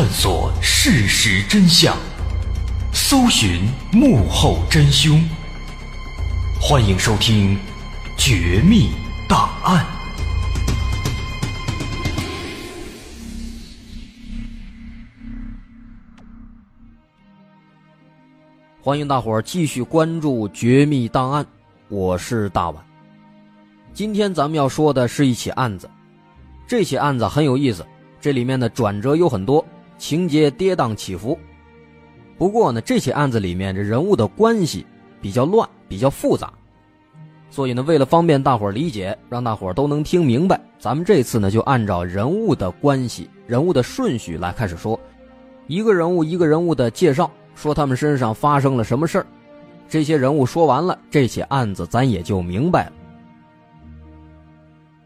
探索事实真相，搜寻幕后真凶。欢迎收听《绝密档案》。欢迎大伙儿继续关注《绝密档案》，我是大碗。今天咱们要说的是一起案子，这起案子很有意思，这里面的转折有很多。情节跌宕起伏，不过呢，这起案子里面这人物的关系比较乱，比较复杂，所以呢，为了方便大伙理解，让大伙都能听明白，咱们这次呢就按照人物的关系、人物的顺序来开始说，一个人物一个人物的介绍，说他们身上发生了什么事儿，这些人物说完了，这起案子咱也就明白了。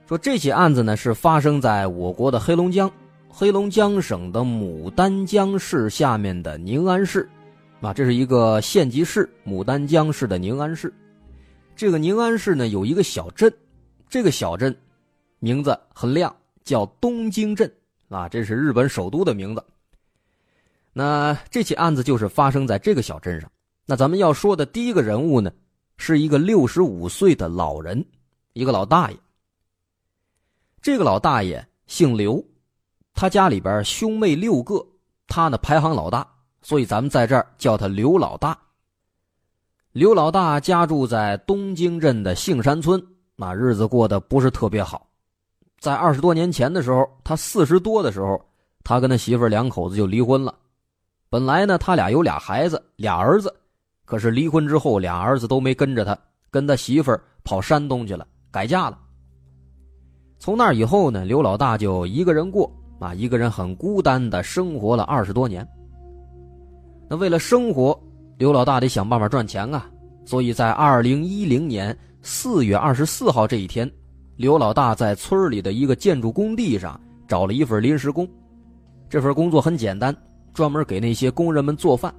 说这起案子呢是发生在我国的黑龙江。黑龙江省的牡丹江市下面的宁安市，啊，这是一个县级市。牡丹江市的宁安市，这个宁安市呢有一个小镇，这个小镇名字很亮，叫东京镇，啊，这是日本首都的名字。那这起案子就是发生在这个小镇上。那咱们要说的第一个人物呢，是一个六十五岁的老人，一个老大爷。这个老大爷姓刘。他家里边兄妹六个，他呢排行老大，所以咱们在这儿叫他刘老大。刘老大家住在东京镇的杏山村，那日子过得不是特别好。在二十多年前的时候，他四十多的时候，他跟他媳妇两口子就离婚了。本来呢，他俩有俩孩子，俩儿子，可是离婚之后，俩儿子都没跟着他，跟他媳妇跑山东去了，改嫁了。从那以后呢，刘老大就一个人过。啊，一个人很孤单的生活了二十多年。那为了生活，刘老大得想办法赚钱啊。所以在二零一零年四月二十四号这一天，刘老大在村里的一个建筑工地上找了一份临时工。这份工作很简单，专门给那些工人们做饭。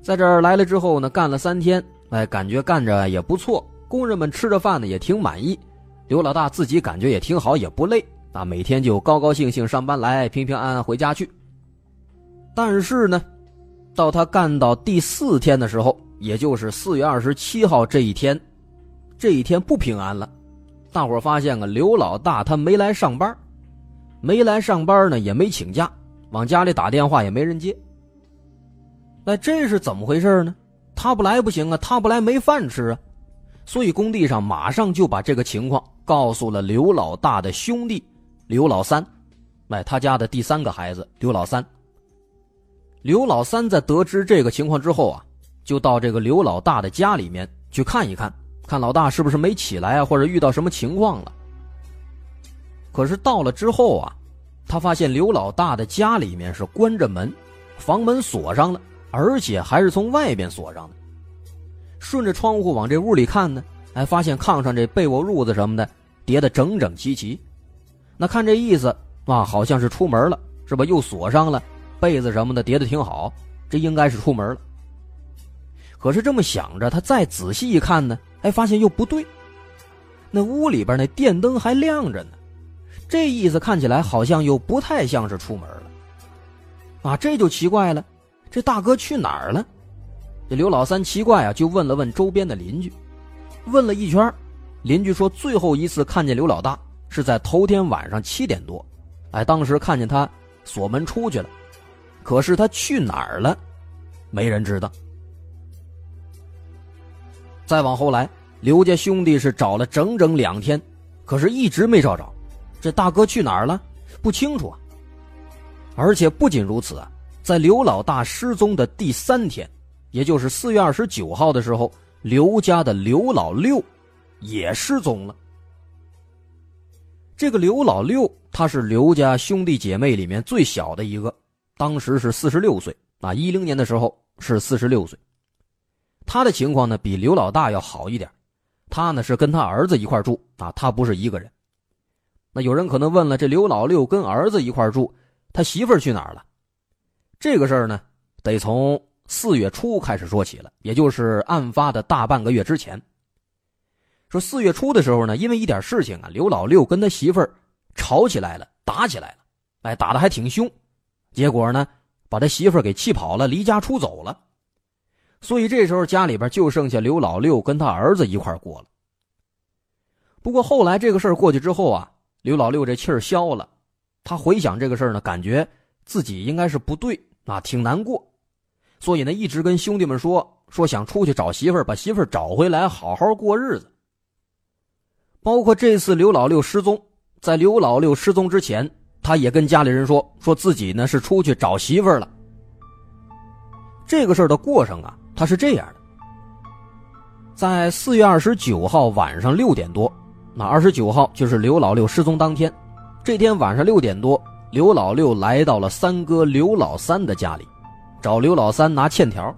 在这儿来了之后呢，干了三天，哎，感觉干着也不错，工人们吃着饭呢也挺满意，刘老大自己感觉也挺好，也不累啊，每天就高高兴兴上班来，平平安安回家去。但是呢，到他干到第四天的时候，也就是四月二十七号这一天，这一天不平安了。大伙发现啊，刘老大他没来上班，没来上班呢，也没请假，往家里打电话也没人接。那这是怎么回事呢？他不来不行啊，他不来没饭吃啊。所以工地上马上就把这个情况告诉了刘老大的兄弟刘老三，哎，他家的第三个孩子刘老三。刘老三在得知这个情况之后啊，就到这个刘老大的家里面去看一看，看老大是不是没起来啊，或者遇到什么情况了。可是到了之后啊，他发现刘老大的家里面是关着门，房门锁上了，而且还是从外边锁上的。顺着窗户往这屋里看呢，哎，发现炕上这被窝褥子什么的叠得整整齐齐。那看这意思啊，好像是出门了，是吧？又锁上了。被子什么的叠的挺好，这应该是出门了。可是这么想着，他再仔细一看呢，哎，发现又不对。那屋里边那电灯还亮着呢，这意思看起来好像又不太像是出门了。啊，这就奇怪了，这大哥去哪儿了？这刘老三奇怪啊，就问了问周边的邻居，问了一圈，邻居说最后一次看见刘老大是在头天晚上七点多，哎，当时看见他锁门出去了。可是他去哪儿了？没人知道。再往后来，刘家兄弟是找了整整两天，可是一直没找着。这大哥去哪儿了？不清楚啊。而且不仅如此啊，在刘老大失踪的第三天，也就是四月二十九号的时候，刘家的刘老六也失踪了。这个刘老六，他是刘家兄弟姐妹里面最小的一个。当时是四十六岁啊，一零年的时候是四十六岁。他的情况呢比刘老大要好一点，他呢是跟他儿子一块住啊，他不是一个人。那有人可能问了，这刘老六跟儿子一块住，他媳妇儿去哪儿了？这个事儿呢，得从四月初开始说起了，也就是案发的大半个月之前。说四月初的时候呢，因为一点事情啊，刘老六跟他媳妇儿吵起来了，打起来了，哎，打的还挺凶。结果呢，把他媳妇儿给气跑了，离家出走了。所以这时候家里边就剩下刘老六跟他儿子一块过了。不过后来这个事儿过去之后啊，刘老六这气儿消了，他回想这个事儿呢，感觉自己应该是不对啊，挺难过，所以呢一直跟兄弟们说说想出去找媳妇儿，把媳妇儿找回来，好好过日子。包括这次刘老六失踪，在刘老六失踪之前。他也跟家里人说，说自己呢是出去找媳妇儿了。这个事儿的过程啊，他是这样的：在四月二十九号晚上六点多，那二十九号就是刘老六失踪当天，这天晚上六点多，刘老六来到了三哥刘老三的家里，找刘老三拿欠条。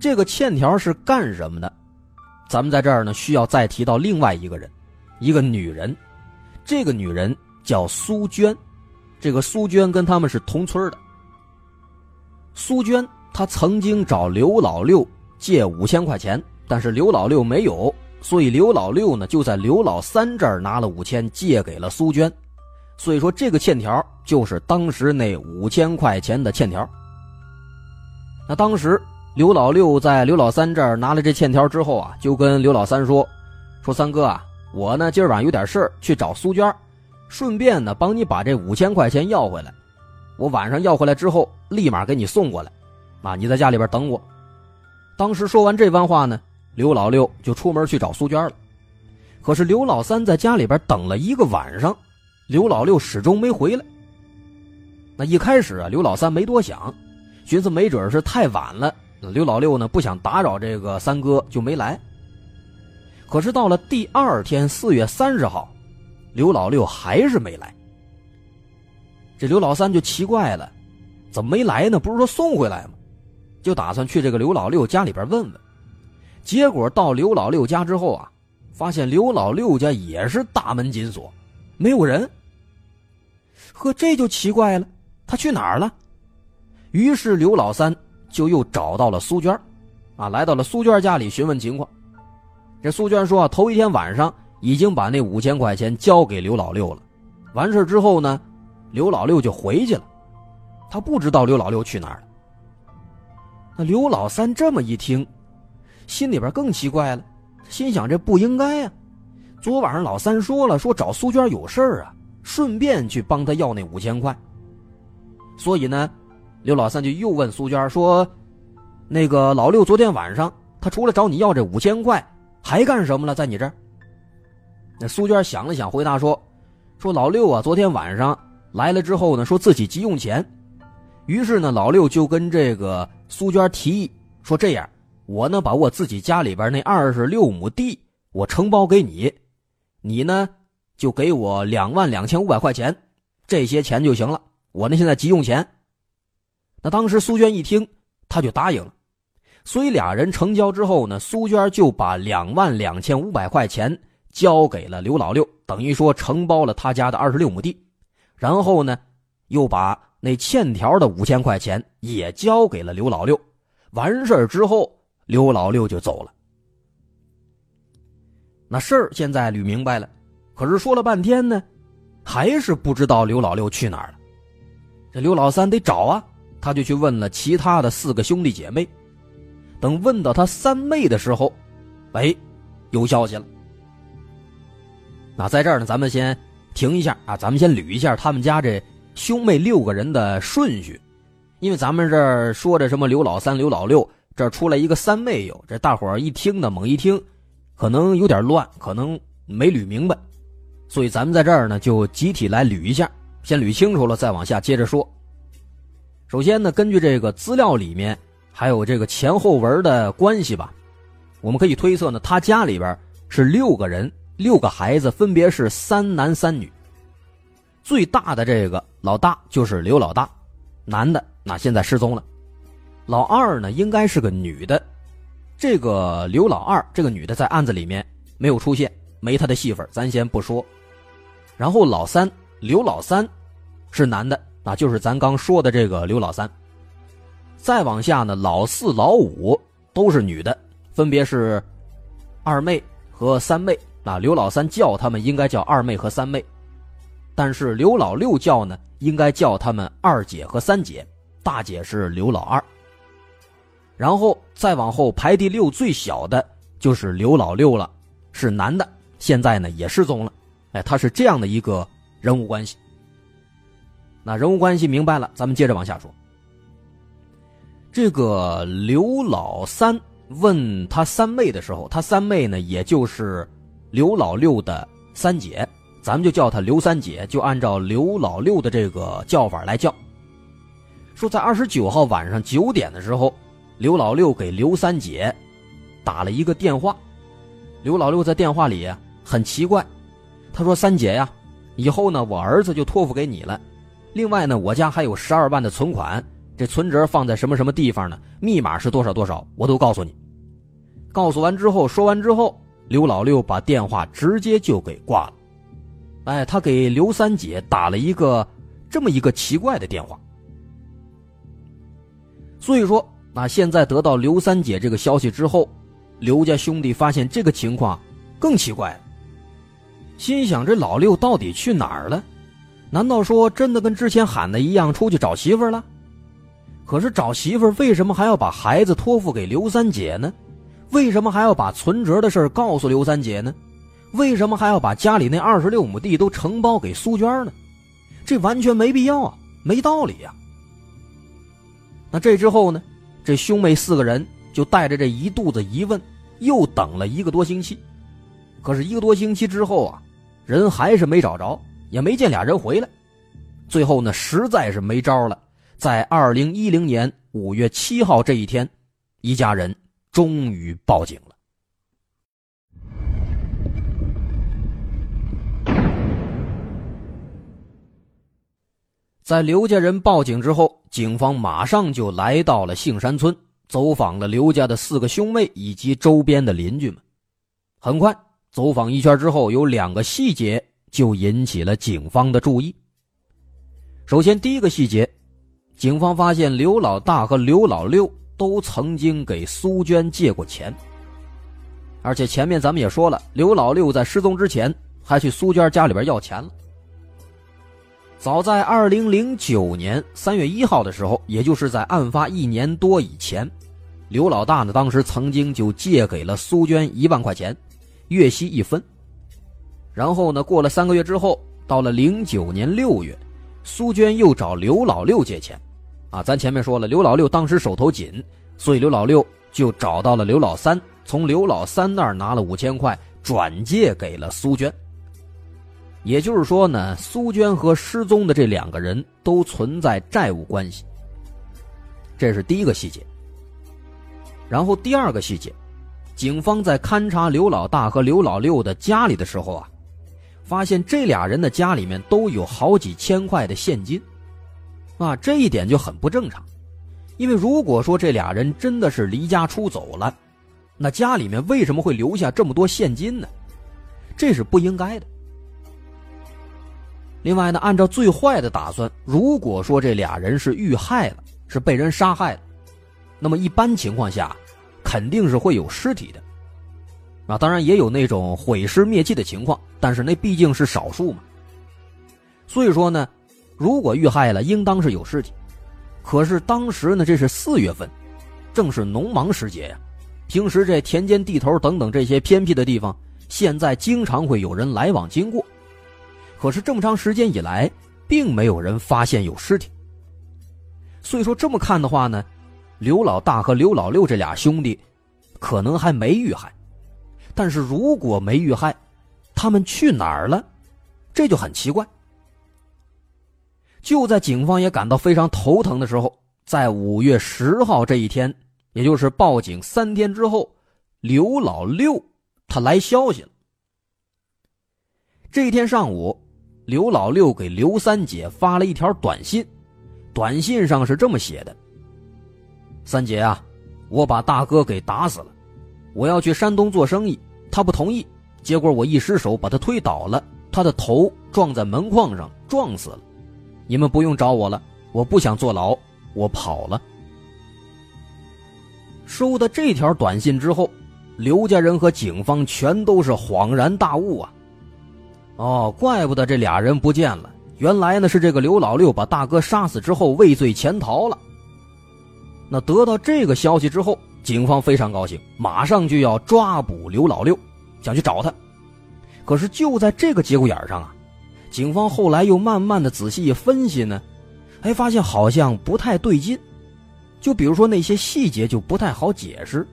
这个欠条是干什么的？咱们在这儿呢，需要再提到另外一个人，一个女人，这个女人。叫苏娟，这个苏娟跟他们是同村的。苏娟她曾经找刘老六借五千块钱，但是刘老六没有，所以刘老六呢就在刘老三这儿拿了五千借给了苏娟，所以说这个欠条就是当时那五千块钱的欠条。那当时刘老六在刘老三这儿拿了这欠条之后啊，就跟刘老三说：“说三哥啊，我呢今儿晚上有点事儿，去找苏娟。”顺便呢，帮你把这五千块钱要回来。我晚上要回来之后，立马给你送过来。啊，你在家里边等我。当时说完这番话呢，刘老六就出门去找苏娟了。可是刘老三在家里边等了一个晚上，刘老六始终没回来。那一开始啊，刘老三没多想，寻思没准是太晚了。刘老六呢不想打扰这个三哥，就没来。可是到了第二天，四月三十号。刘老六还是没来，这刘老三就奇怪了，怎么没来呢？不是说送回来吗？就打算去这个刘老六家里边问问。结果到刘老六家之后啊，发现刘老六家也是大门紧锁，没有人。呵，这就奇怪了，他去哪儿了？于是刘老三就又找到了苏娟，啊，来到了苏娟家里询问情况。这苏娟说，头一天晚上已经把那五千块钱交给刘老六了。完事之后呢，刘老六就回去了，他不知道刘老六去哪儿了。那刘老三这么一听，心里边更奇怪了，心想这不应该呀。昨晚上老三说了，说找苏娟有事啊，顺便去帮他要那五千块。所以呢，刘老三就又问苏娟说：“那个老六昨天晚上，他除了找你要这五千块，还干什么了？在你这儿？”那苏娟想了想，回答说。说老六啊，昨天晚上来了之后呢，说自己急用钱，于是呢，老六就跟这个苏娟提议说：“这样，我呢把我自己家里边那二十六亩地我承包给你，你呢就给我两万两千五百块钱，这些钱就行了。我呢现在急用钱。”那当时苏娟一听，他就答应了，所以俩人成交之后呢，苏娟就把两万两千五百块钱。交给了刘老六，等于说承包了他家的二十六亩地，然后呢，又把那欠条的五千块钱也交给了刘老六。完事之后，刘老六就走了。那事儿现在捋明白了，可是说了半天呢，还是不知道刘老六去哪儿了。这刘老三得找啊，他就去问了其他的四个兄弟姐妹。等问到他三妹的时候，哎，有消息了。那在这儿呢，咱们先停一下啊，咱们先捋一下他们家这兄妹六个人的顺序，因为咱们这儿说着什么刘老三、刘老六，这出来一个三妹有，这大伙儿一听呢，猛一听，可能有点乱，可能没捋明白，所以咱们在这儿呢就集体来捋一下，先捋清楚了再往下接着说。首先呢，根据这个资料里面还有这个前后文的关系吧，我们可以推测呢，他家里边是六个人。六个孩子分别是三男三女。最大的这个老大就是刘老大，男的那现在失踪了。老二呢应该是个女的，这个刘老二这个女的在案子里面没有出现，没她的戏份，咱先不说。然后老三刘老三是男的，那就是咱刚说的这个刘老三。再往下呢，老四老五都是女的，分别是二妹和三妹。那刘老三叫他们应该叫二妹和三妹，但是刘老六叫呢，应该叫他们二姐和三姐。大姐是刘老二，然后再往后排第六最小的就是刘老六了，是男的，现在呢也失踪了。哎，他是这样的一个人物关系。那人物关系明白了，咱们接着往下说。这个刘老三问他三妹的时候，他三妹呢，也就是。刘老六的三姐，咱们就叫她刘三姐，就按照刘老六的这个叫法来叫。说在二十九号晚上九点的时候，刘老六给刘三姐打了一个电话。刘老六在电话里很奇怪，他说：“三姐呀，以后呢，我儿子就托付给你了。另外呢，我家还有十二万的存款，这存折放在什么什么地方呢？密码是多少多少，我都告诉你。”告诉完之后，说完之后。刘老六把电话直接就给挂了，哎，他给刘三姐打了一个这么一个奇怪的电话。所以说，那现在得到刘三姐这个消息之后，刘家兄弟发现这个情况更奇怪了，心想这老六到底去哪儿了？难道说真的跟之前喊的一样出去找媳妇了？可是找媳妇为什么还要把孩子托付给刘三姐呢？为什么还要把存折的事告诉刘三姐呢？为什么还要把家里那二十六亩地都承包给苏娟呢？这完全没必要啊，没道理呀。那这之后呢？这兄妹四个人就带着这一肚子疑问，又等了一个多星期。可是一个多星期之后啊，人还是没找着，也没见俩人回来。最后呢，实在是没招了，在二零一零年五月七号这一天，一家人。终于报警了。在刘家人报警之后，警方马上就来到了杏山村，走访了刘家的四个兄妹以及周边的邻居们。很快，走访一圈之后，有两个细节就引起了警方的注意。首先，第一个细节，警方发现刘老大和刘老六都曾经给苏娟借过钱。而且前面咱们也说了，刘老六在失踪之前还去苏娟家里边要钱了。早在二零零九年三月一号的时候，也就是在案发一年多以前，刘老大呢当时曾经就借给了苏娟一万块钱，月息一分。然后呢，过了三个月之后，到了零九年六月，苏娟又找刘老六借钱，啊，咱前面说了，刘老六当时手头紧，所以刘老六就找到了刘老三。从刘老三那儿拿了五千块，转借给了苏娟。也就是说呢，苏娟和失踪的这两个人都存在债务关系。这是第一个细节。然后第二个细节，警方在勘察刘老大和刘老六的家里的时候啊，发现这俩人的家里面都有好几千块的现金，啊，这一点就很不正常。因为如果说这俩人真的是离家出走了，那家里面为什么会留下这么多现金呢？这是不应该的。另外呢，按照最坏的打算，如果说这俩人是遇害了，是被人杀害了，那么一般情况下，肯定是会有尸体的。啊，当然也有那种毁尸灭迹的情况，但是那毕竟是少数嘛。所以说呢，如果遇害了，应当是有尸体。可是当时呢，这是四月份，正是农忙时节呀。平时这田间地头等等这些偏僻的地方，现在经常会有人来往经过。可是这么长时间以来，并没有人发现有尸体。所以说这么看的话呢，刘老大和刘老六这俩兄弟，可能还没遇害。但是如果没遇害，他们去哪儿了？这就很奇怪。就在警方也感到非常头疼的时候，在五月十号这一天。也就是报警三天之后，刘老六他来消息了。这一天上午，刘老六给刘三姐发了一条短信，短信上是这么写的：“三姐啊，我把大哥给打死了，我要去山东做生意，他不同意，结果我一失手把他推倒了，他的头撞在门框上，撞死了。你们不用找我了，我不想坐牢，我跑了。”收到这条短信之后，刘家人和警方全都是恍然大悟啊！哦，怪不得这俩人不见了，原来呢是这个刘老六把大哥杀死之后畏罪潜逃了。那得到这个消息之后，警方非常高兴，马上就要抓捕刘老六，想去找他。可是就在这个节骨眼上啊，警方后来又慢慢的仔细一分析呢，哎，发现好像不太对劲。就比如说那些细节就不太好解释。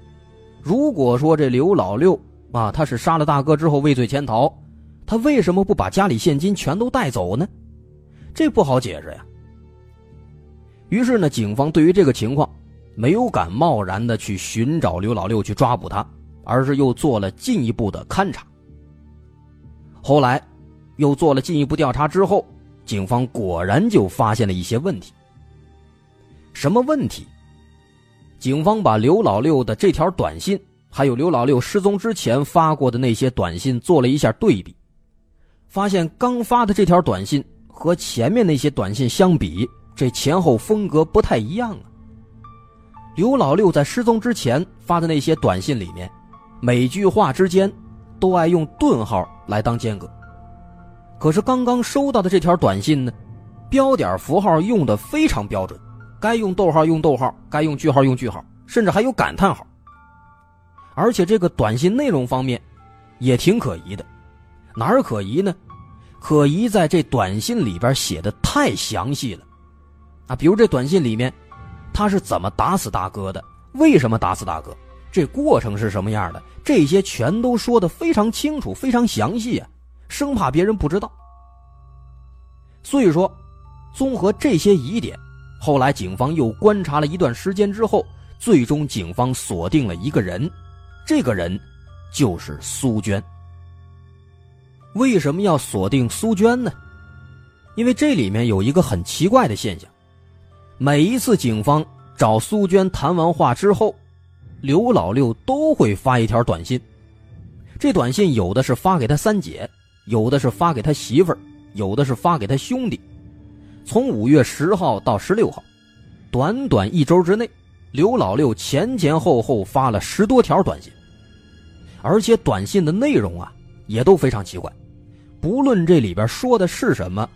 如果说这刘老六啊，他是杀了大哥之后畏罪潜逃，他为什么不把家里现金全都带走呢？这不好解释呀。于是呢，警方对于这个情况，没有敢贸然的去寻找刘老六去抓捕他，而是又做了进一步的勘查。后来，又做了进一步调查之后，警方果然就发现了一些问题。什么问题？警方把刘老六的这条短信，还有刘老六失踪之前发过的那些短信做了一下对比，发现刚发的这条短信和前面那些短信相比，这前后风格不太一样啊。刘老六在失踪之前发的那些短信里面，每句话之间都爱用顿号来当间隔，可是刚刚收到的这条短信呢，标点符号用的非常标准。该用逗号用逗号，该用句号用句号，甚至还有感叹号。而且这个短信内容方面，也挺可疑的。哪儿可疑呢？可疑在这短信里边写的太详细了，啊，比如这短信里面，他是怎么打死大哥的？为什么打死大哥？这过程是什么样的？这些全都说的非常清楚，非常详细啊，生怕别人不知道。所以说，综合这些疑点。后来，警方又观察了一段时间之后，最终警方锁定了一个人，这个人就是苏娟。为什么要锁定苏娟呢？因为这里面有一个很奇怪的现象：每一次警方找苏娟谈完话之后，刘老六都会发一条短信。这短信有的是发给他三姐，有的是发给他媳妇儿，有的是发给他兄弟。从五月十号到十六号，短短一周之内，刘老六前前后后发了十多条短信，而且短信的内容啊也都非常奇怪，不论这里边说的是什么，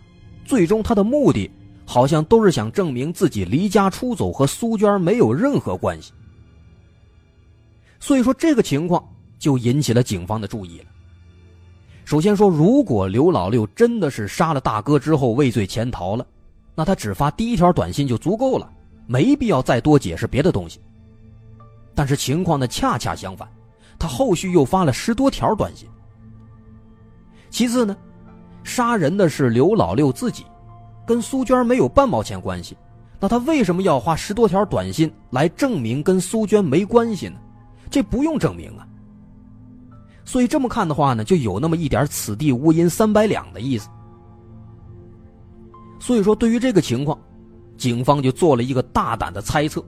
最终他的目的好像都是想证明自己离家出走和苏娟没有任何关系。所以说这个情况就引起了警方的注意了。首先说，如果刘老六真的是杀了大哥之后畏罪潜逃了，那他只发第一条短信就足够了，没必要再多解释别的东西。但是情况呢恰恰相反，他后续又发了十多条短信。其次呢，杀人的是刘老六自己，跟苏娟没有半毛钱关系，那他为什么要花十多条短信来证明跟苏娟没关系呢？这不用证明啊。所以这么看的话呢，就有那么一点“此地无银三百两”的意思。所以说，对于这个情况，警方就做了一个大胆的猜测。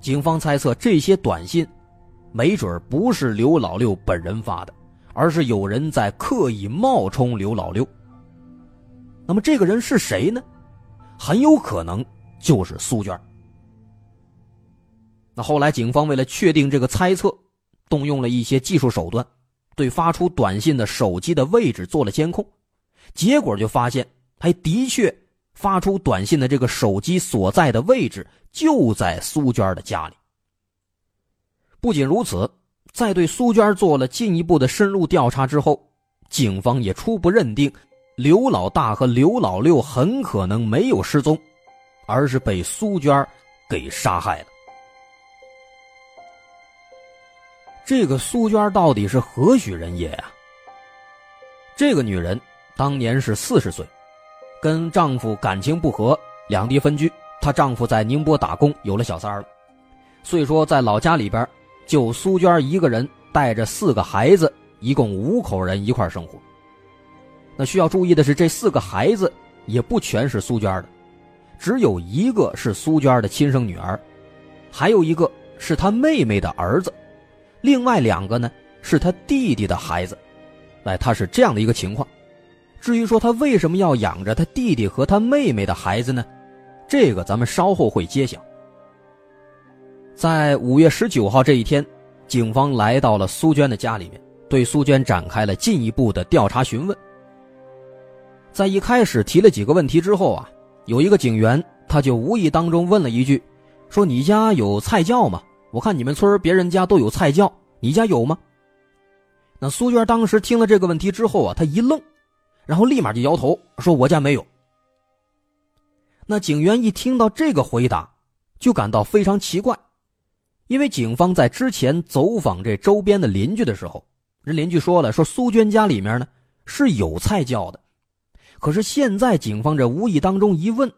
警方猜测这些短信，没准不是刘老六本人发的，而是有人在刻意冒充刘老六。那么这个人是谁呢？很有可能就是苏娟。那后来警方为了确定这个猜测。动用了一些技术手段，对发出短信的手机的位置做了监控，结果就发现，还的确发出短信的这个手机所在的位置就在苏娟的家里。不仅如此，在对苏娟做了进一步的深入调查之后，警方也初步认定，刘老大和刘老六很可能没有失踪，而是被苏娟给杀害了。这个苏娟到底是何许人也呀？这个女人当年是四十岁，跟丈夫感情不和，两地分居。她丈夫在宁波打工，有了小三儿了，所以说在老家里边，就苏娟一个人带着四个孩子，一共五口人一块生活。那需要注意的是，这四个孩子也不全是苏娟的，只有一个是苏娟的亲生女儿，还有一个是她妹妹的儿子。另外两个呢，是他弟弟的孩子，哎，他是这样的一个情况。至于说他为什么要养着他弟弟和他妹妹的孩子呢？这个咱们稍后会揭晓。在五月十九号这一天，警方来到了苏娟的家里面，对苏娟展开了进一步的调查询问。在一开始提了几个问题之后啊，有一个警员他就无意当中问了一句：“说你家有菜窖吗？”我看你们村别人家都有菜窖，你家有吗？那苏娟当时听了这个问题之后啊，她一愣，然后立马就摇头说：“我家没有。”那警员一听到这个回答，就感到非常奇怪，因为警方在之前走访这周边的邻居的时候，人邻居说了，说苏娟家里面呢是有菜窖的，可是现在警方这无意当中一问，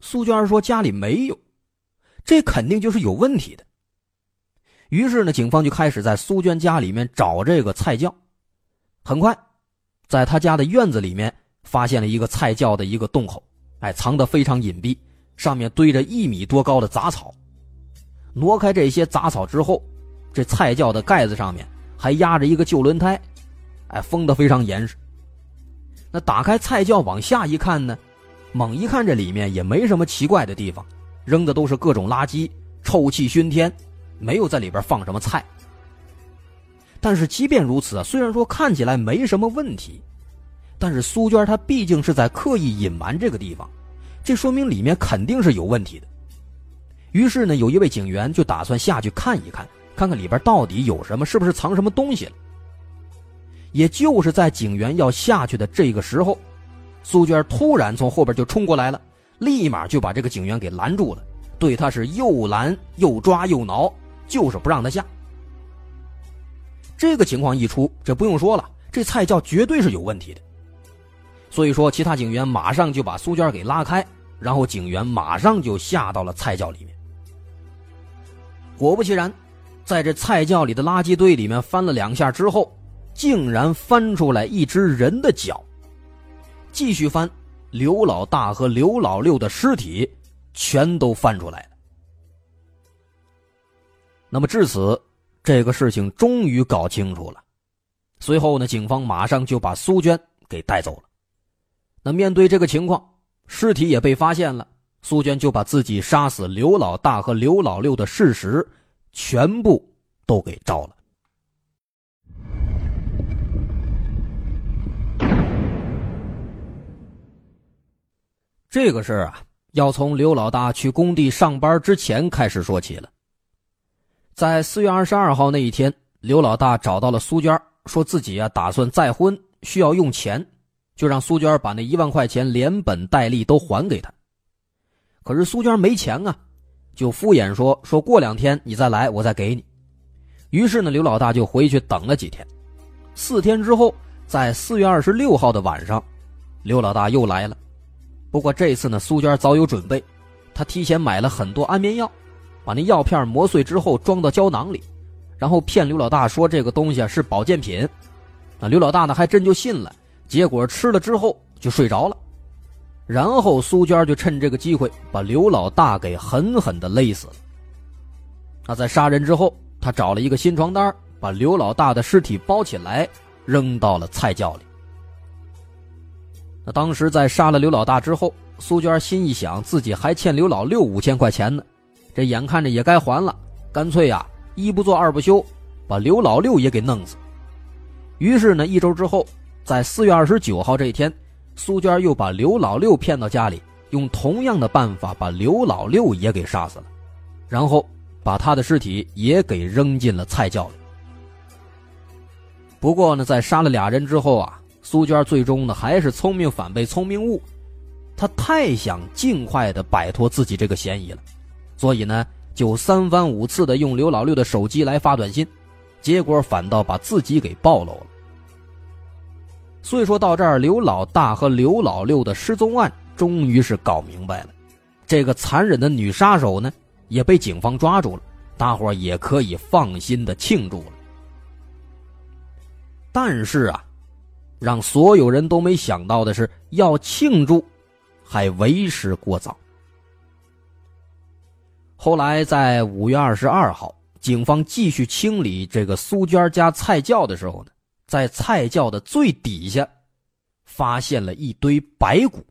苏娟说家里没有，这肯定就是有问题的。于是呢，警方就开始在苏娟家里面找这个菜窖。很快，在他家的院子里面发现了一个菜窖的一个洞口，哎，藏得非常隐蔽，上面堆着一米多高的杂草。挪开这些杂草之后，这菜窖的盖子上面还压着一个旧轮胎，哎，封得非常严实。那打开菜窖往下一看呢，猛一看这里面也没什么奇怪的地方，扔的都是各种垃圾，臭气熏天。没有在里边放什么菜，但是即便如此啊，虽然说看起来没什么问题，但是苏娟她毕竟是在刻意隐瞒这个地方，这说明里面肯定是有问题的。于是呢，有一位警员就打算下去看一看，看看里边到底有什么，是不是藏什么东西了。也就是在警员要下去的这个时候，苏娟突然从后边就冲过来了，立马就把这个警员给拦住了，对他是又拦又抓又挠。就是不让他下。这个情况一出，这不用说了，这菜窖绝对是有问题的。所以说，其他警员马上就把苏娟给拉开，然后警员马上就下到了菜窖里面。果不其然，在这菜窖里的垃圾堆里面翻了两下之后，竟然翻出来一只人的脚。继续翻，刘老大和刘老六的尸体全都翻出来了。那么至此，这个事情终于搞清楚了。随后呢，警方马上就把苏娟给带走了。那面对这个情况，尸体也被发现了，苏娟就把自己杀死刘老大和刘老六的事实全部都给招了。这个事儿啊，要从刘老大去工地上班之前开始说起了。在四月二十二号那一天，刘老大找到了苏娟，说自己啊打算再婚，需要用钱，就让苏娟把那一万块钱连本带利都还给他。可是苏娟没钱啊，就敷衍说说过两天你再来，我再给你。于是呢，刘老大就回去等了几天。四天之后，在四月二十六号的晚上，刘老大又来了。不过这次呢，苏娟早有准备，她提前买了很多安眠药，把那药片磨碎之后装到胶囊里，然后骗刘老大说这个东西是保健品。那刘老大呢还真就信了，结果吃了之后就睡着了。然后苏娟就趁这个机会把刘老大给狠狠的勒死了。那在杀人之后，他找了一个新床单，把刘老大的尸体包起来，扔到了菜窖里。那当时在杀了刘老大之后，苏娟心一想，自己还欠刘老六五千块钱呢，这眼看着也该还了，干脆呀，一不做二不休，把刘老六也给弄死。于是呢，一周之后，在四月二十九号这一天，苏娟又把刘老六骗到家里，用同样的办法把刘老六也给杀死了，然后把他的尸体也给扔进了菜窖里。不过呢，在杀了俩人之后啊。苏娟最终呢，还是聪明反被聪明误，她太想尽快的摆脱自己这个嫌疑了，所以呢，就三番五次的用刘老六的手机来发短信，结果反倒把自己给暴露了。所以说到这儿，刘老大和刘老六的失踪案终于是搞明白了，这个残忍的女杀手呢，也被警方抓住了，大伙也可以放心的庆祝了。但是啊。让所有人都没想到的是，要庆祝，还为时过早。后来在五月二十二号，警方继续清理这个苏娟家菜窖的时候呢，在菜窖的最底下，发现了一堆白骨。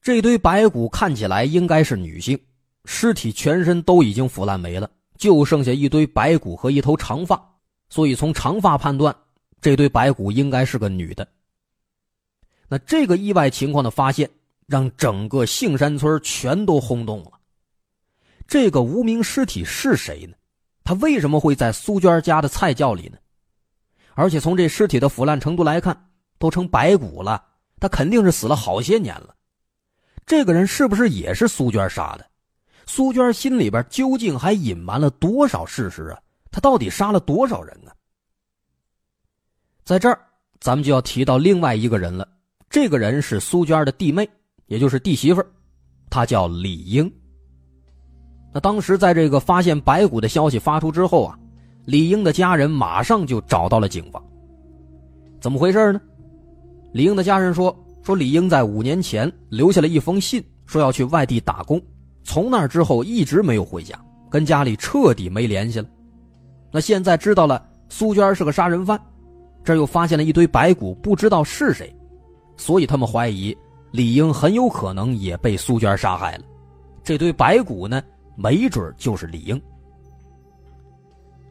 这堆白骨看起来应该是女性，尸体全身都已经腐烂没了，就剩下一堆白骨和一头长发，所以从长发判断。这堆白骨应该是个女的。那这个意外情况的发现，让整个杏山村全都轰动了。这个无名尸体是谁呢？他为什么会在苏娟家的菜窖里呢？而且从这尸体的腐烂程度来看，都成白骨了，他肯定是死了好些年了。这个人是不是也是苏娟杀的？苏娟心里边究竟还隐瞒了多少事实啊？他到底杀了多少人啊？在这儿，咱们就要提到另外一个人了。这个人是苏娟的弟妹，也就是弟媳妇，她叫李英。那当时在这个发现白骨的消息发出之后啊，李英的家人马上就找到了警方。怎么回事呢？李英的家人说，说李英在五年前留下了一封信，说要去外地打工，从那之后一直没有回家，跟家里彻底没联系了。那现在知道了苏娟是个杀人犯。这又发现了一堆白骨，不知道是谁，所以他们怀疑李英很有可能也被苏娟杀害了。这堆白骨呢，没准就是李英。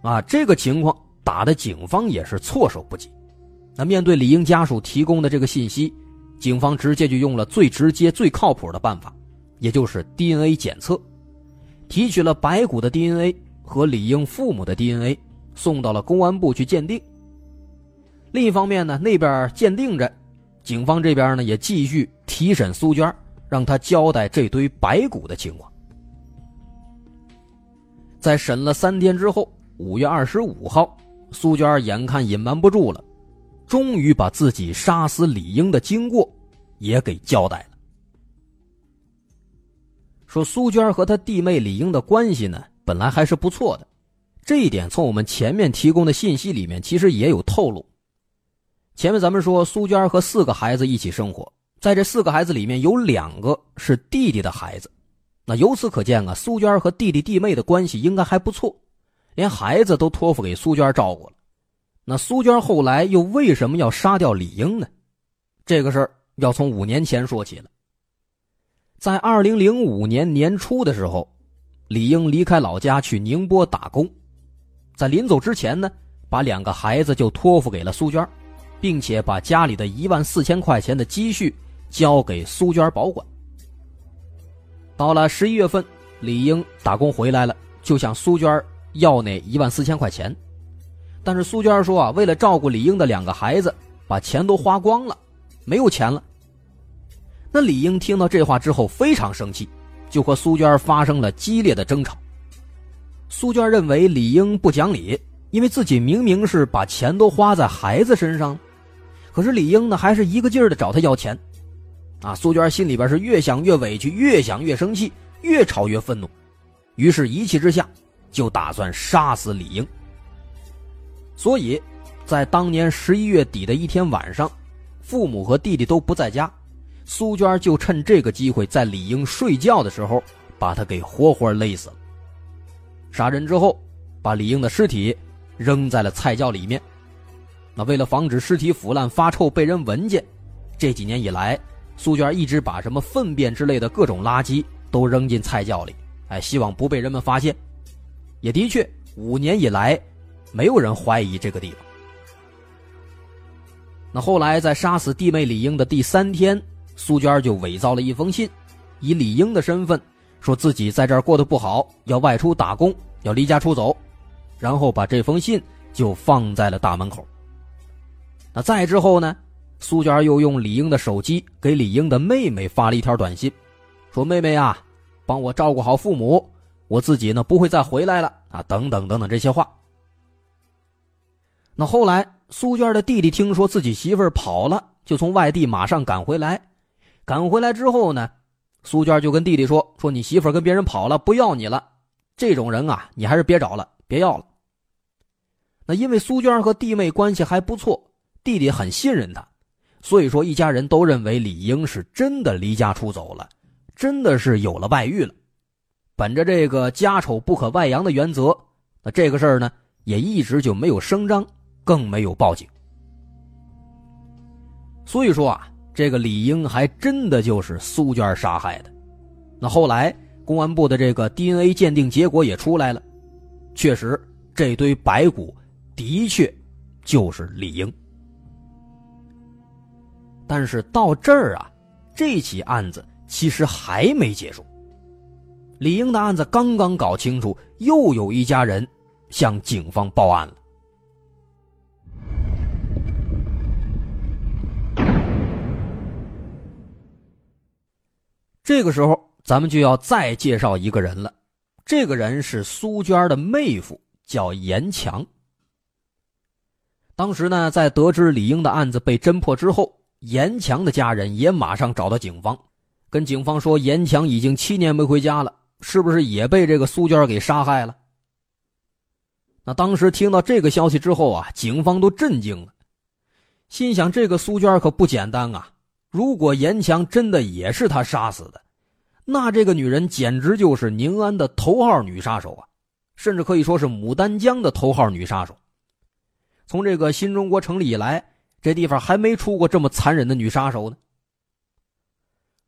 啊，这个情况打的警方也是措手不及。那面对李英家属提供的这个信息，警方直接就用了最直接、最靠谱的办法，也就是 DNA 检测，提取了白骨的 DNA 和李英父母的 DNA，送到了公安部去鉴定。另一方面呢，那边鉴定着，警方这边呢也继续提审苏娟，让她交代这堆白骨的情况。在审了三天之后，五月二十五号，苏娟眼看隐瞒不住了，终于把自己杀死李英的经过也给交代了。说苏娟和她弟妹李英的关系呢，本来还是不错的，这一点从我们前面提供的信息里面其实也有透露。前面咱们说，苏娟和四个孩子一起生活，在这四个孩子里面有两个是弟弟的孩子，那由此可见啊，苏娟和弟弟弟妹的关系应该还不错，连孩子都托付给苏娟照顾了。那苏娟后来又为什么要杀掉李英呢？这个事儿要从五年前说起了。在二零零五年年初的时候，李英离开老家去宁波打工，在临走之前呢，把两个孩子就托付给了苏娟，并且把家里的一万四千块钱的积蓄交给苏娟保管。到了十一月份，李英打工回来了，就向苏娟要那一万四千块钱，但是苏娟说啊，为了照顾李英的两个孩子，把钱都花光了，没有钱了。那李英听到这话之后非常生气，就和苏娟发生了激烈的争吵。苏娟认为李英不讲理，因为自己明明是把钱都花在孩子身上，可是李英呢还是一个劲儿的找他要钱。啊，苏娟心里边是越想越委屈，越想越生气，越吵越愤怒，于是一气之下就打算杀死李英。所以，在当年十一月底的一天晚上，父母和弟弟都不在家。苏娟就趁这个机会，在李英睡觉的时候，把他给活活勒死了。杀人之后，把李英的尸体扔在了菜窖里面。那为了防止尸体腐烂发臭被人闻见，这几年以来，苏娟一直把什么粪便之类的各种垃圾都扔进菜窖里，哎，希望不被人们发现。也的确，五年以来，没有人怀疑这个地方。那后来，在杀死弟妹李英的第三天。苏娟就伪造了一封信，以李英的身份，说自己在这儿过得不好，要外出打工，要离家出走，然后把这封信就放在了大门口。那再之后呢？苏娟又用李英的手机给李英的妹妹发了一条短信，说：“妹妹啊，帮我照顾好父母，我自己呢不会再回来了啊，等等等等这些话。”那后来，苏娟的弟弟听说自己媳妇儿跑了，就从外地马上赶回来。赶回来之后呢，苏娟就跟弟弟说：“说你媳妇跟别人跑了，不要你了。这种人啊，你还是别找了，别要了。”那因为苏娟和弟妹关系还不错，弟弟很信任她，所以说一家人都认为李英是真的离家出走了，真的是有了外遇了。本着这个家丑不可外扬的原则，那这个事儿呢，也一直就没有声张，更没有报警。所以说啊。这个李英还真的就是苏娟杀害的，那后来公安部的这个 DNA 鉴定结果也出来了，确实这堆白骨的确就是李英。但是到这儿啊，这起案子其实还没结束。李英的案子刚刚搞清楚，又有一家人向警方报案了。这个时候，咱们就要再介绍一个人了。这个人是苏娟的妹夫，叫严强。当时呢，在得知李英的案子被侦破之后，严强的家人也马上找到警方，跟警方说：“严强已经七年没回家了，是不是也被这个苏娟给杀害了？”那当时听到这个消息之后啊，警方都震惊了，心想：这个苏娟可不简单啊。如果严强真的也是他杀死的，那这个女人简直就是宁安的头号女杀手啊，甚至可以说是牡丹江的头号女杀手。从这个新中国成立以来，这地方还没出过这么残忍的女杀手呢。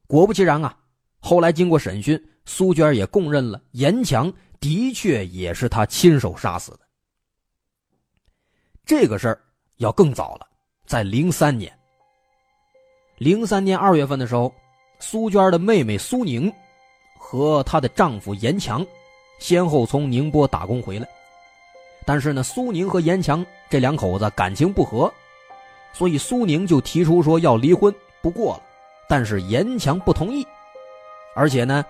果不其然啊，后来经过审讯，苏娟也供认了严强的确也是她亲手杀死的。这个事儿要更早了，在零三年。零三年二月份的时候，苏娟的妹妹苏宁和她的丈夫严强先后从宁波打工回来。但是呢，苏宁和严强这两口子感情不和，所以苏宁就提出说要离婚，不过了。但是严强不同意，而且呢，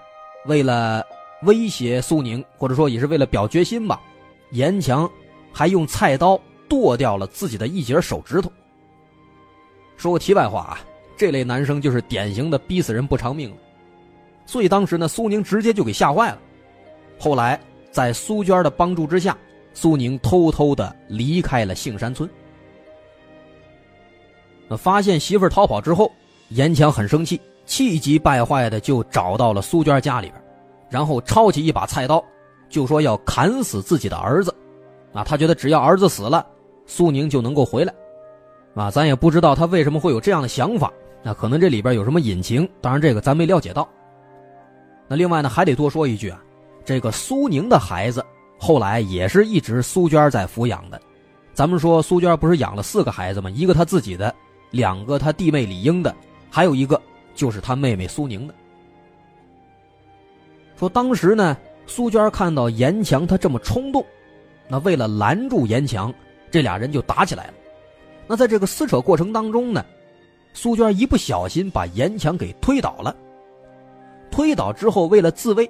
为了威胁苏宁，或者说也是为了表决心吧，严强还用菜刀剁掉了自己的一截手指头。说个题外话啊。这类男生就是典型的逼死人不偿命，所以当时呢，苏宁直接就给吓坏了。后来在苏娟的帮助之下，苏宁偷偷的离开了杏山村。那发现媳妇逃跑之后，严强很生气，气急败坏的就找到了苏娟家里边，然后抄起一把菜刀，就说要砍死自己的儿子。啊，他觉得只要儿子死了，苏宁就能够回来。啊，咱也不知道他为什么会有这样的想法。那可能这里边有什么隐情？当然，这个咱没了解到。那另外呢，还得多说一句啊，这个苏宁的孩子后来也是一直苏娟在抚养的。咱们说苏娟不是养了四个孩子吗？一个她自己的，两个他弟妹李英的，还有一个就是他妹妹苏宁的。说当时呢，苏娟看到严强他这么冲动，那为了拦住严强，这俩人就打起来了。那在这个撕扯过程当中呢，苏娟一不小心把严强给推倒了。推倒之后，为了自卫，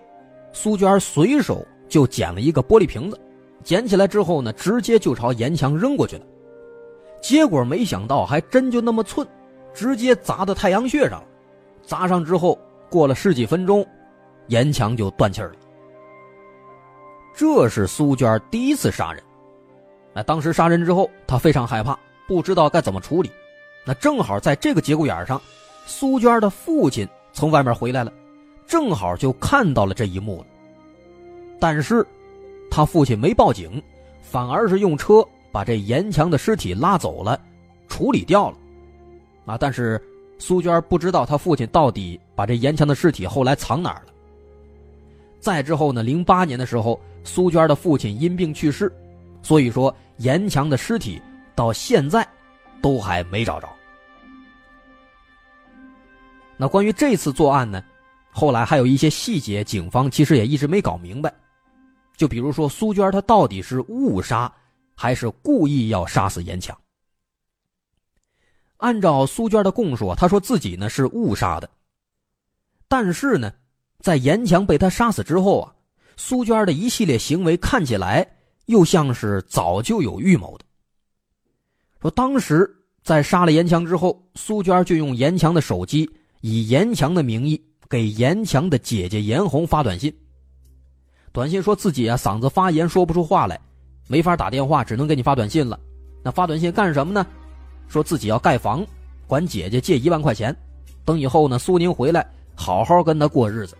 苏娟随手就捡了一个玻璃瓶子，捡起来之后呢，直接就朝严强扔过去了。结果没想到，还真就那么寸，直接砸到太阳穴上了。砸上之后，过了十几分钟，严强就断气了。这是苏娟第一次杀人。那当时杀人之后，她非常害怕，不知道该怎么处理。那正好在这个节骨眼上，苏娟的父亲从外面回来了。正好就看到了这一幕了，但是，他父亲没报警，反而是用车把这严强的尸体拉走了，处理掉了，啊！但是苏娟不知道他父亲到底把这严强的尸体后来藏哪儿了。再之后呢，零八年的时候，苏娟的父亲因病去世，所以说严强的尸体到现在都还没找着。那关于这次作案呢？后来还有一些细节，警方其实也一直没搞明白。就比如说苏娟，她到底是误杀还是故意要杀死严强？按照苏娟的供述，她说自己呢是误杀的。但是呢，在严强被他杀死之后啊，苏娟的一系列行为看起来又像是早就有预谋的。说当时在杀了严强之后，苏娟就用严强的手机，以严强的名义。给严强的姐姐严红发短信，短信说自己啊嗓子发炎说不出话来，没法打电话，只能给你发短信了。那发短信干什么呢？说自己要盖房，管姐姐借一万块钱，等以后呢苏宁回来好好跟他过日子。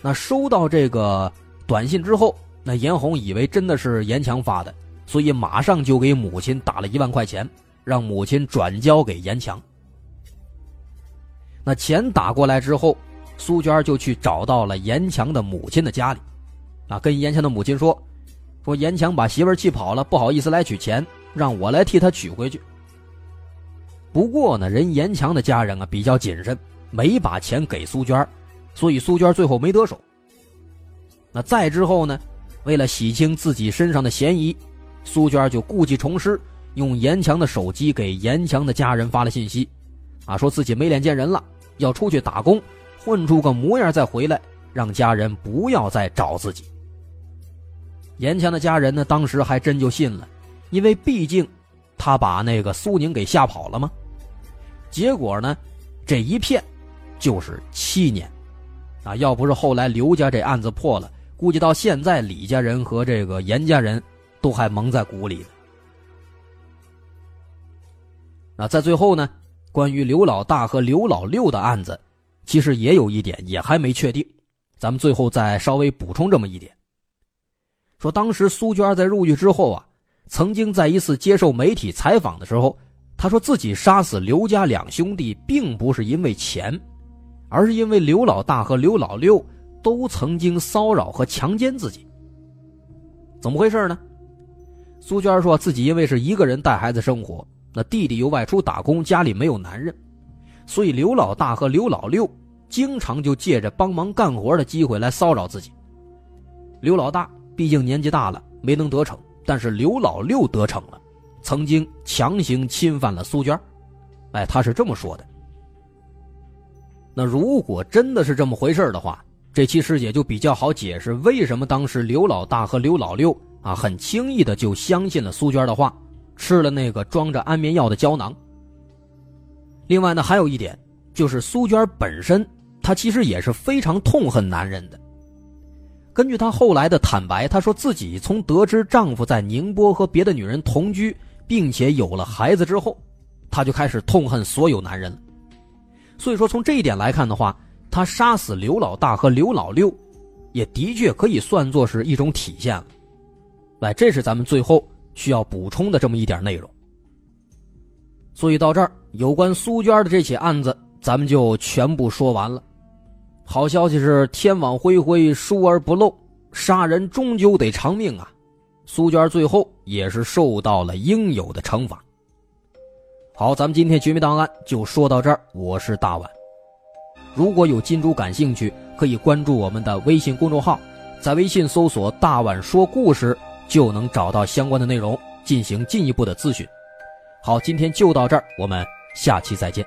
那收到这个短信之后，那严红以为真的是严强发的，所以马上就给母亲打了一万块钱，让母亲转交给严强。那钱打过来之后，苏娟就去找到了严强的母亲的家里，啊，跟严强的母亲说，说严强把媳妇儿气跑了，不好意思来取钱，让我来替他取回去。不过呢，人严强的家人啊比较谨慎，没把钱给苏娟，所以苏娟最后没得手。那再之后呢，为了洗清自己身上的嫌疑，苏娟就故技重施，用严强的手机给严强的家人发了信息，啊，说自己没脸见人了。要出去打工，混出个模样再回来，让家人不要再找自己。严强的家人呢，当时还真就信了，因为毕竟他把那个苏宁给吓跑了吗？结果呢，这一骗就是七年，啊，要不是后来刘家这案子破了，估计到现在李家人和这个严家人都还蒙在鼓里呢。那在最后呢？关于刘老大和刘老六的案子，其实也有一点也还没确定，咱们最后再稍微补充这么一点。说当时苏娟在入狱之后啊，曾经在一次接受媒体采访的时候，她说自己杀死刘家两兄弟并不是因为钱，而是因为刘老大和刘老六都曾经骚扰和强奸自己。怎么回事呢？苏娟说自己因为是一个人带孩子生活。那弟弟又外出打工，家里没有男人，所以刘老大和刘老六经常就借着帮忙干活的机会来骚扰自己。刘老大毕竟年纪大了，没能得逞，但是刘老六得逞了，曾经强行侵犯了苏娟。哎，他是这么说的。那如果真的是这么回事的话，这期师姐就比较好解释为什么当时刘老大和刘老六啊很轻易的就相信了苏娟的话。吃了那个装着安眠药的胶囊。另外呢，还有一点，就是苏娟本身，她其实也是非常痛恨男人的。根据她后来的坦白，她说自己从得知丈夫在宁波和别的女人同居，并且有了孩子之后，她就开始痛恨所有男人。所以说，从这一点来看的话，她杀死刘老大和刘老六，也的确可以算作是一种体现了。来，这是咱们最后。需要补充的这么一点内容，所以到这儿有关苏娟的这起案子，咱们就全部说完了。好消息是天网恢恢，疏而不漏，杀人终究得偿命啊！苏娟最后也是受到了应有的惩罚。好，咱们今天绝密档案就说到这儿。我是大碗，如果有金主感兴趣，可以关注我们的微信公众号，在微信搜索“大碗说故事”就能找到相关的内容，进行进一步的咨询。好，今天就到这儿，我们下期再见。